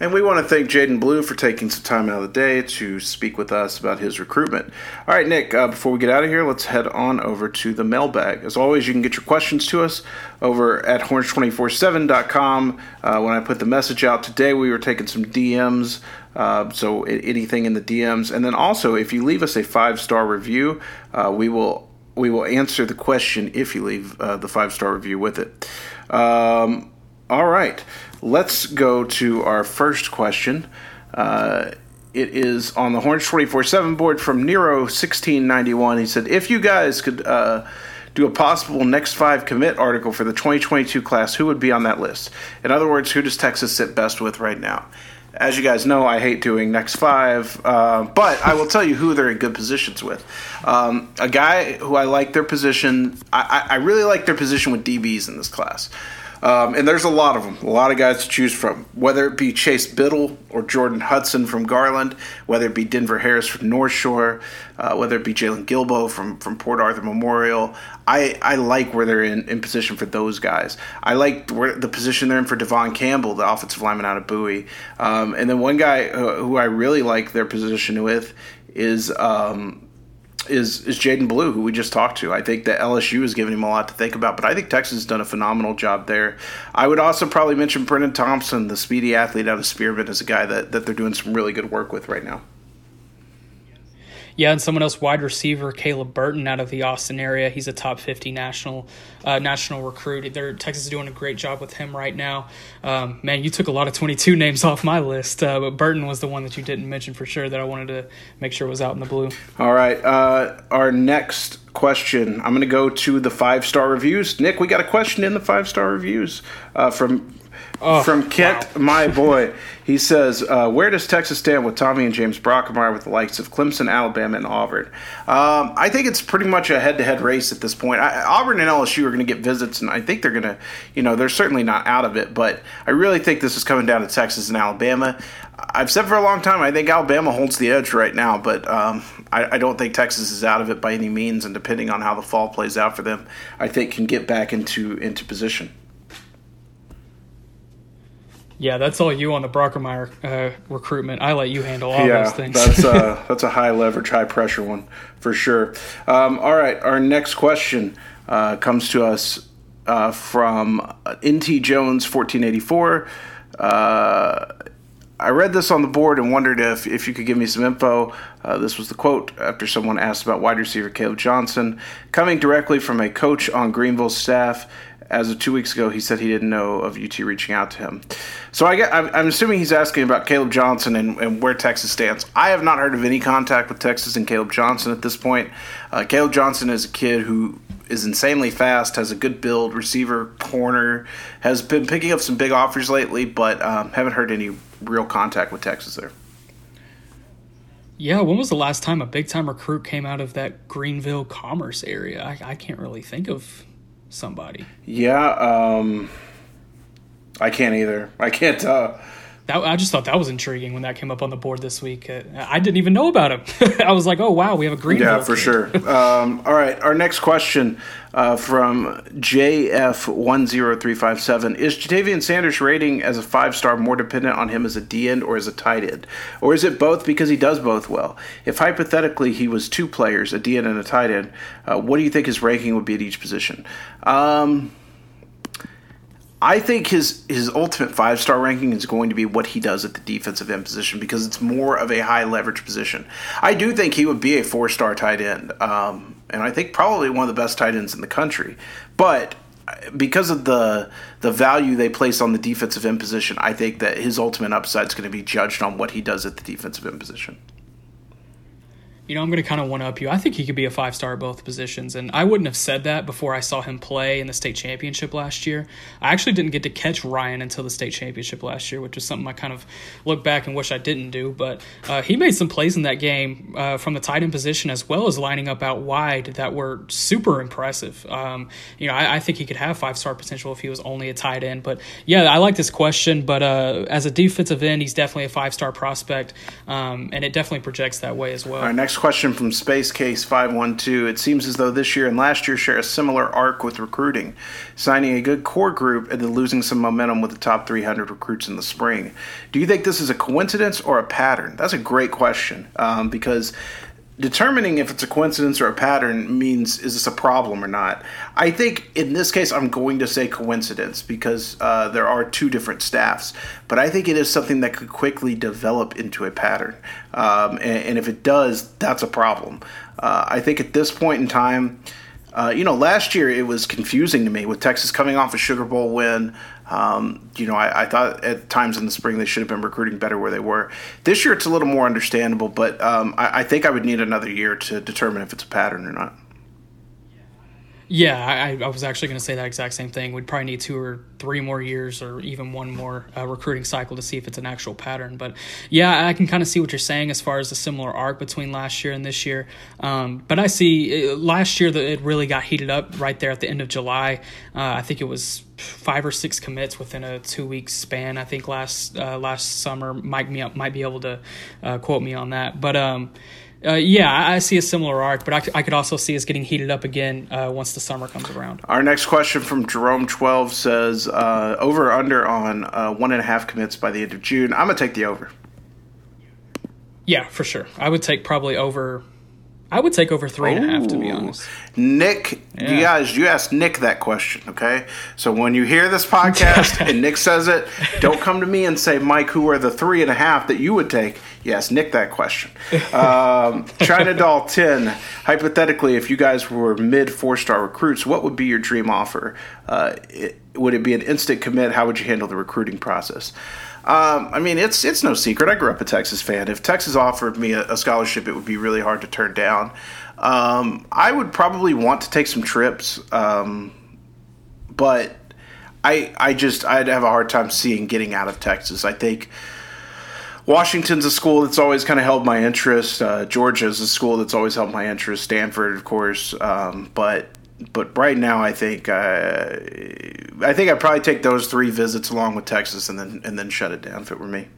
Speaker 1: And we want to thank Jaydon Blue for taking some time out of the day to speak with us about his recruitment. All right, Nick, uh, before we get out of here, let's head on over to the mailbag. As always, you can get your questions to us over at horns247.com. Uh, when I put the message out today, we were taking some DMs. Uh, so anything in the DMs. And then also, if you leave us a five star review, uh, we will we will answer the question if you leave uh, the five star review with it. Um, all right, let's go to our first question. Uh, it is on the Horns 24 7 board from Nero 1691. He said, If you guys could uh, do a possible next five commit article for the 2022 class, who would be on that list? In other words, who does Texas sit best with right now? As you guys know, I hate doing next five, uh, but I will tell you who they're in good positions with. Um, a guy who I like their position, I, I really like their position with DBs in this class. Um, and there's a lot of them, a lot of guys to choose from. Whether it be Chase Biddle or Jordan Hudson from Garland, whether it be Denver Harris from North Shore, uh, whether it be Jaylon Guilbeau from, from Port Arthur Memorial, I, I like where they're in, in position for those guys. I like where the position they're in for Devon Campbell, the offensive lineman out of Bowie. Um, and then one guy who, who, I really like their position with is um, is is Jaydon Blue, who we just talked to. I think that LSU has given him a lot to think about, but I think Texas has done a phenomenal job there. I would also probably mention Brennan Thompson, the speedy athlete out of Spearman, as a guy that, that they're doing some really good work with right now.
Speaker 2: Yeah, and someone else, wide receiver Caleb Burton out of the Austin area. He's a top 50 national uh, national recruit. They're, Texas is doing a great job with him right now. Um, man, you took a lot of 22 names off my list, uh, but Burton was the one that you didn't mention for sure that I wanted to make sure was out in the blue.
Speaker 1: All right. Uh, our next question, I'm going to go to the five star reviews. Nick, we got a question in the five star reviews uh, from Oh, From Kent, wow. my boy, he says, uh, "Where does Texas stand with Tommy and James Brockermeyer with the likes of Clemson, Alabama, and Auburn?" Um, I think it's pretty much a head-to-head race at this point. I, Auburn and LSU are going to get visits, and I think they're going to, you know, they're certainly not out of it. But I really think this is coming down to Texas and Alabama. I've said for a long time, I think Alabama holds the edge right now, but um, I, I, don't think Texas is out of it by any means. And depending on how the fall plays out for them, I think can get back into into position.
Speaker 2: Yeah, that's all you on the Brockermeyer uh, recruitment. I let you handle all
Speaker 1: yeah,
Speaker 2: those things.
Speaker 1: that's uh, that's a high leverage, high pressure one for sure. Um, all right, our next question uh, comes to us uh, from NT Jones, fourteen eighty four. Uh, I read this on the board and wondered if, if you could give me some info. Uh, this was the quote after someone asked about wide receiver Caleb Johnson. Coming directly from a coach on Greenville's staff, as of two weeks ago, he said he didn't know of UT reaching out to him. So I get, I'm, I'm assuming he's asking about Caleb Johnson and, and, where Texas stands. I have not heard of any contact with Texas and Caleb Johnson at this point. Uh, Caleb Johnson is a kid who is insanely fast, has a good build, receiver, corner, has been picking up some big offers lately, but um, haven't heard any real contact with Texas there.
Speaker 2: Yeah, when was the last time a big time recruit came out of that Greenville commerce area? I, I can't really think of somebody.
Speaker 1: Yeah, um, I can't either. I can't. Uh,
Speaker 2: that, I just thought that was intriguing when that came up on the board this week. Uh, I didn't even know about him. I was like, oh wow, we have a green.
Speaker 1: Yeah, for sure. Um, all right, our next question uh, from JF10357 is Ja'Tavion Sanders' rating as a five star more dependent on him as a D end or as a tight end, or is it both because he does both well? If hypothetically he was two players, a D end and a tight end, uh, what do you think his ranking would be at each position? Um, I think his his ultimate five star ranking is going to be what he does at the defensive end position because it's more of a high leverage position. I do think he would be a four star tight end, um, and I think probably one of the best tight ends in the country. But because of the the value they place on the defensive end position, I think that his ultimate upside is going to be judged on what he does at the defensive end position
Speaker 2: you know, I'm going to kind of one up you. I think he could be a five star at both positions. And I wouldn't have said that before I saw him play in the state championship last year. I actually didn't get to catch Ryan until the state championship last year, which is something I kind of look back and wish I didn't do. But uh, he made some plays in that game uh, from the tight end position as well as lining up out wide that were super impressive. Um, you know, I, I, think he could have five star potential if he was only a tight end. But yeah, I like this question. But uh, as a defensive end, he's definitely a five star prospect. Um, and it definitely projects that way as well.
Speaker 1: Our next question from Space Case 512. It seems as though this year and last year share a similar arc with recruiting, signing a good core group and then losing some momentum with the top 300 recruits in the spring. Do you think this is a coincidence or a pattern? That's a great question um, because determining if it's a coincidence or a pattern means is this a problem or not. I think in this case, I'm going to say coincidence because uh, there are two different staffs, but I think it is something that could quickly develop into a pattern. Um, and, and, if it does, that's a problem. Uh, I think at this point in time, uh, you know, last year it was confusing to me with Texas coming off a Sugar Bowl win. Um, you know, I, I, thought at times in the spring they should have been recruiting better where they were. This year it's a little more understandable, but um, I, I think I would need another year to determine if it's a pattern or not.
Speaker 2: Yeah, I, I was actually going to say that exact same thing. We'd probably need two or three more years or even one more uh, recruiting cycle to see if it's an actual pattern. But yeah, I can kind of see what you're saying as far as the similar arc between last year and this year. Um, but I see uh, last year that it really got heated up right there at the end of July. Uh, I think it was five or six commits within a two week span. I think last uh, last summer Mike me up, might be able to uh, quote me on that. But um, uh, yeah, I see a similar arc, but I, I, could also see us getting heated up again uh, once the summer comes around.
Speaker 1: Our next question from Jerome12 says uh, over or under on uh, one and a half commits by the end of June. I'm going to take the over.
Speaker 2: Yeah, for sure. I would take probably over I would take over three and a half, to be honest.
Speaker 1: Nick, yeah. you guys, you asked Nick that question, okay? So when you hear this podcast and Nick says it, don't come to me and say, Mike, who are the three and a half that you would take? Yes, Nick, that question. Um, China Doll 10, hypothetically, if you guys were mid four star recruits, what would be your dream offer? Uh, it, would it be an instant commit? How would you handle the recruiting process? Um, I mean, it's it's no secret. I grew up a Texas fan. If Texas offered me a, a scholarship, it would be really hard to turn down. Um, I would probably want to take some trips, um, but I I just I'd have a hard time seeing getting out of Texas. I think Washington's a school that's always kind of held my interest. Uh, Georgia's a school that's always held my interest. Stanford, of course, um, but but right now I think uh, I think I'd probably take those three visits along with Texas and then and then shut it down if it were me.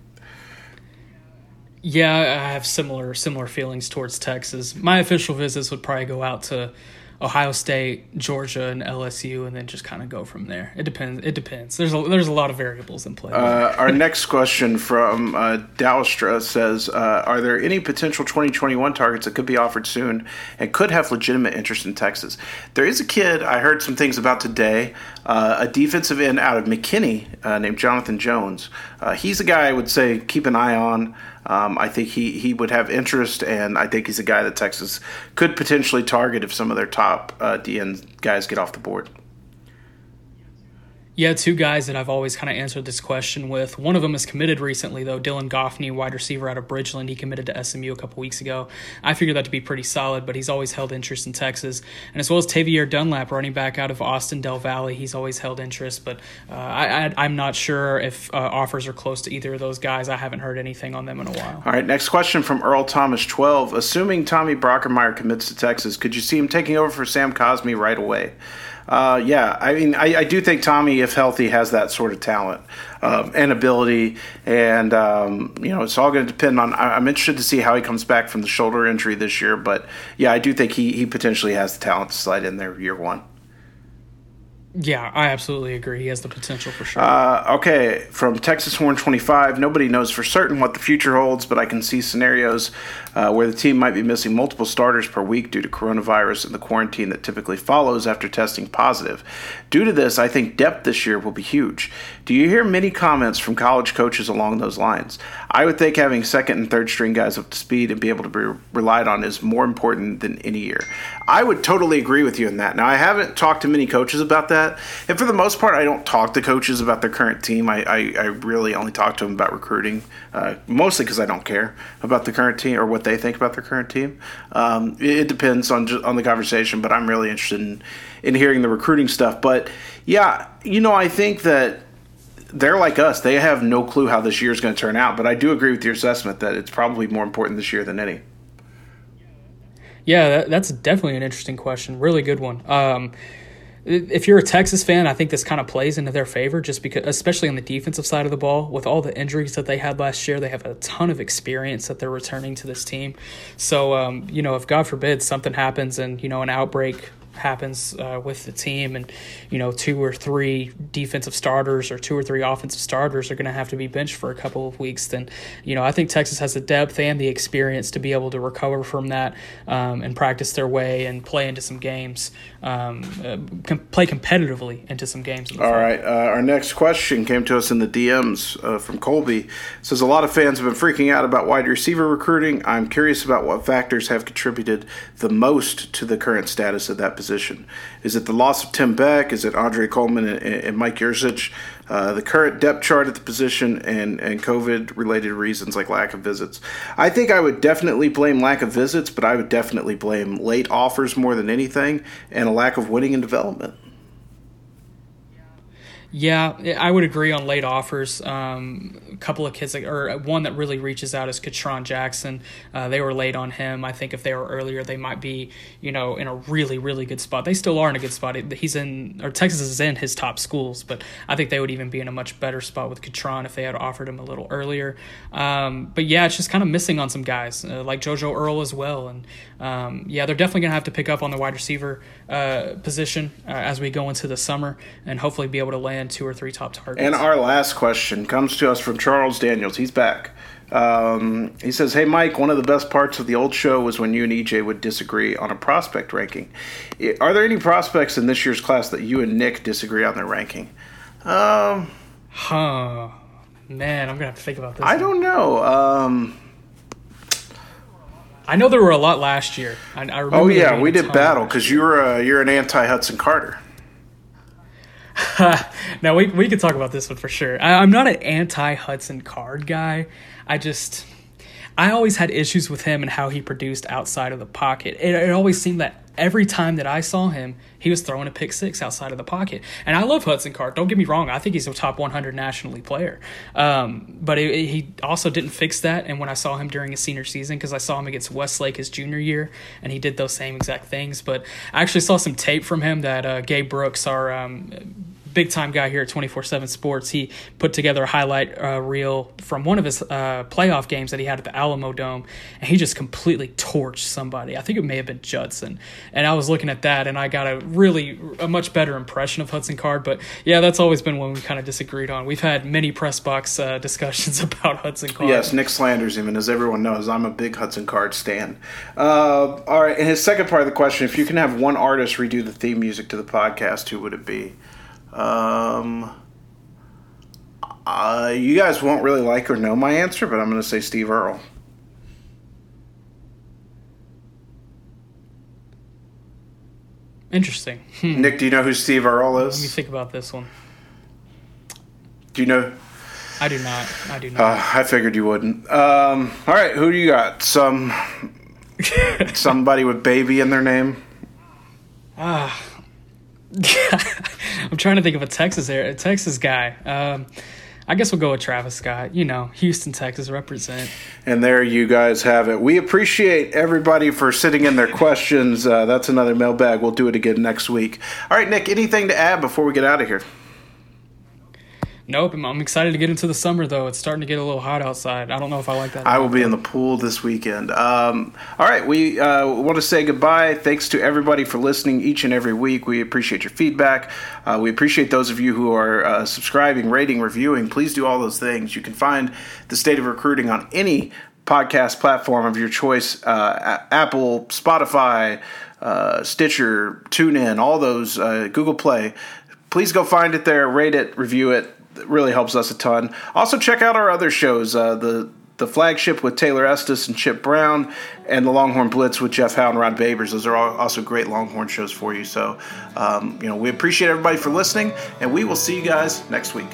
Speaker 2: Yeah, I have similar similar feelings towards Texas. My official visits would probably go out to Ohio State, Georgia, and LSU, and then just kind of go from there. It depends. It depends. There's a, there's a lot of variables in play.
Speaker 1: Uh, our next question from uh, Dalstra says: uh, Are there any potential 2021 targets that could be offered soon and could have legitimate interest in Texas? There is a kid I heard some things about today, uh, a defensive end out of McKinney uh, named Jonathan Jones. Uh, he's a guy I would say keep an eye on. Um, I think he, he would have interest, and I think he's a guy that Texas could potentially target if some of their top uh, DN guys get off the board.
Speaker 2: Yeah, two guys that I've always kind of answered this question with. One of them is committed recently, though. Dylan Goffney, wide receiver out of Bridgeland, he committed to SMU a couple weeks ago. I figured that to be pretty solid, but he's always held interest in Texas. And as well as Tavierre Dunlap, running back out of Austin Del Valle, he's always held interest. But uh, I, am not sure if uh, offers are close to either of those guys. I haven't heard anything on them in a while.
Speaker 1: All right, next question from Earl Thomas 12. Assuming Tommy Brockermeyer commits to Texas, could you see him taking over for Sam Cosmi right away? Uh, yeah, I mean, I, I, do think Tommy, if healthy, has that sort of talent um, and ability, and um, you know, it's all going to depend on. I, am interested to see how he comes back from the shoulder injury this year, but yeah, I do think he he potentially has the talent to slide in there year one.
Speaker 2: Yeah, I absolutely agree. He has the potential for sure.
Speaker 1: Uh, okay, from Texas Horn 25, nobody knows for certain what the future holds, but I can see scenarios uh, where the team might be missing multiple starters per week due to coronavirus and the quarantine that typically follows after testing positive. Due to this, I think depth this year will be huge. Do you hear many comments from college coaches along those lines? I would think having second and third string guys up to speed and be able to be relied on is more important than any year. I would totally agree with you in that. Now, I haven't talked to many coaches about that, and for the most part, I don't talk to coaches about their current team. I, I, I really only talk to them about recruiting, uh, mostly because I don't care about the current team or what they think about their current team. Um, it, it, depends on on the conversation, but I'm really interested in in hearing the recruiting stuff. But yeah, you know, I think that they're like us. They have no clue how this year is going to turn out. But I do agree with your assessment that it's probably more important this year than any.
Speaker 2: Yeah, that, that's definitely an interesting question. Really good one. Um, if you're a Texas fan, I think this kind of plays into their favor, just because, especially on the defensive side of the ball, with all the injuries that they had last year, they have a ton of experience that they're returning to this team. So, um, you know, if God forbid something happens and you know an outbreak happens uh, with the team, and you know two or three defensive starters or two or three offensive starters are going to have to be benched for a couple of weeks, then you know I think Texas has the depth and the experience to be able to recover from that um, and practice their way and play into some games, um, uh, com- play competitively into some games.
Speaker 1: All right, uh, our next question came to us in the DMs uh, from Colby. It says a lot of fans have been freaking out about wide receiver recruiting. I'm curious about what factors have contributed the most to the current status of that position? Is it the loss of Tim Beck? Is it Andre Coleman and, and Mike Yurcich? Uh, the current depth chart at the position and, and COVID related reasons like lack of visits. I think I would definitely blame lack of visits, but I would definitely blame late offers more than anything and a lack of winning and development.
Speaker 2: Yeah, I would agree on late offers. Um, a couple of kids, or one that really reaches out is Katron Jackson. Uh, they were late on him. I think if they were earlier, they might be, you know, in a really, really good spot. They still are in a good spot. He's in, or Texas is in his top schools, but I think they would even be in a much better spot with Katron if they had offered him a little earlier. Um, but yeah, it's just kind of missing on some guys uh, like JoJo Earle as well. And um, yeah, they're definitely going to have to pick up on the wide receiver uh, position uh, as we go into the summer and hopefully be able to land two or three top targets.
Speaker 1: And our last question comes to us from Charles Daniels. He's back. Um, he says, Hey, Mike, one of the best parts of the old show was when you and EJ would disagree on a prospect ranking. Are there any prospects in this year's class that you and Nick disagree on their ranking? Um,
Speaker 2: huh. Man, I'm going to have to think about this.
Speaker 1: I one. don't know. Um,
Speaker 2: I know there were a lot last year. I, I
Speaker 1: oh yeah, we did battle because you're uh, you're an anti Hudson Carter.
Speaker 2: now we we could talk about this one for sure. I, am not an anti Hudson Card guy. I just I always had issues with him and how he produced outside of the pocket. It, it always seemed that every time that I saw him, he was throwing a pick six outside of the pocket. And I love Hudson Card. Don't get me wrong. I think he's a top 100 nationally player. Um, but it, it, he also didn't fix that. And when I saw him during his senior season, because I saw him against Westlake his junior year, and he did those same exact things. But I actually saw some tape from him that uh, Gabe Brooks, our um, big time guy here at 24 7 Sports. He put together a highlight uh, reel from one of his uh, playoff games that he had at the Alamo Dome, and he just completely torched somebody. I think it may have been Judson. And I was looking at that, and I got a really, a much better impression of Hudson Card. But yeah, that's always been one we kind of disagreed on. We've had many press box uh, discussions about Hudson Card.
Speaker 1: Yes, Nick slanders him, and as everyone knows, I'm a big Hudson Card stan. Uh, all right, and his second part of the question if you can have one artist redo the theme music to the podcast, who would it be? Um, uh, you guys won't really like or know my answer, but I'm going to say Steve Earle.
Speaker 2: Interesting.
Speaker 1: Hmm. Nick, do you know who Steve Earle is?
Speaker 2: Let me think about this one.
Speaker 1: Do you know?
Speaker 2: I do not. I do not.
Speaker 1: Uh, I figured you wouldn't. Um, all right, who do you got? Some somebody with baby in their name.
Speaker 2: Ah, I'm trying to think of a Texas area, a Texas guy. Um, I guess we'll go with Travis Scott. You know, Houston, Texas represent.
Speaker 1: And there you guys have it. We appreciate everybody for sitting in their questions. Uh, that's another mailbag. We'll do it again next week. All right, Nick, anything to add before we get out of here?
Speaker 2: Nope, I'm excited to get into the summer though. It's starting to get a little hot outside. I don't know if I like that.
Speaker 1: I will be in the pool this weekend. Um, all right, we uh, want to say goodbye. Thanks to everybody for listening each and every week. We appreciate your feedback. Uh, we appreciate those of you who are uh, subscribing, rating, reviewing. Please do all those things. You can find the state of recruiting on any podcast platform of your choice: uh, Apple, Spotify. Uh, Stitcher, TuneIn, all those, uh, Google Play. Please go find it there, rate it, review it really helps us a ton. Also, check out our other shows uh, the the flagship with Taylor Estes and Chip Brown, and the Longhorn Blitz with Jeff Howe and Ron Babers. Those are all also great Longhorn shows for you. So, um, you know, we appreciate everybody for listening, and we will see you guys next week.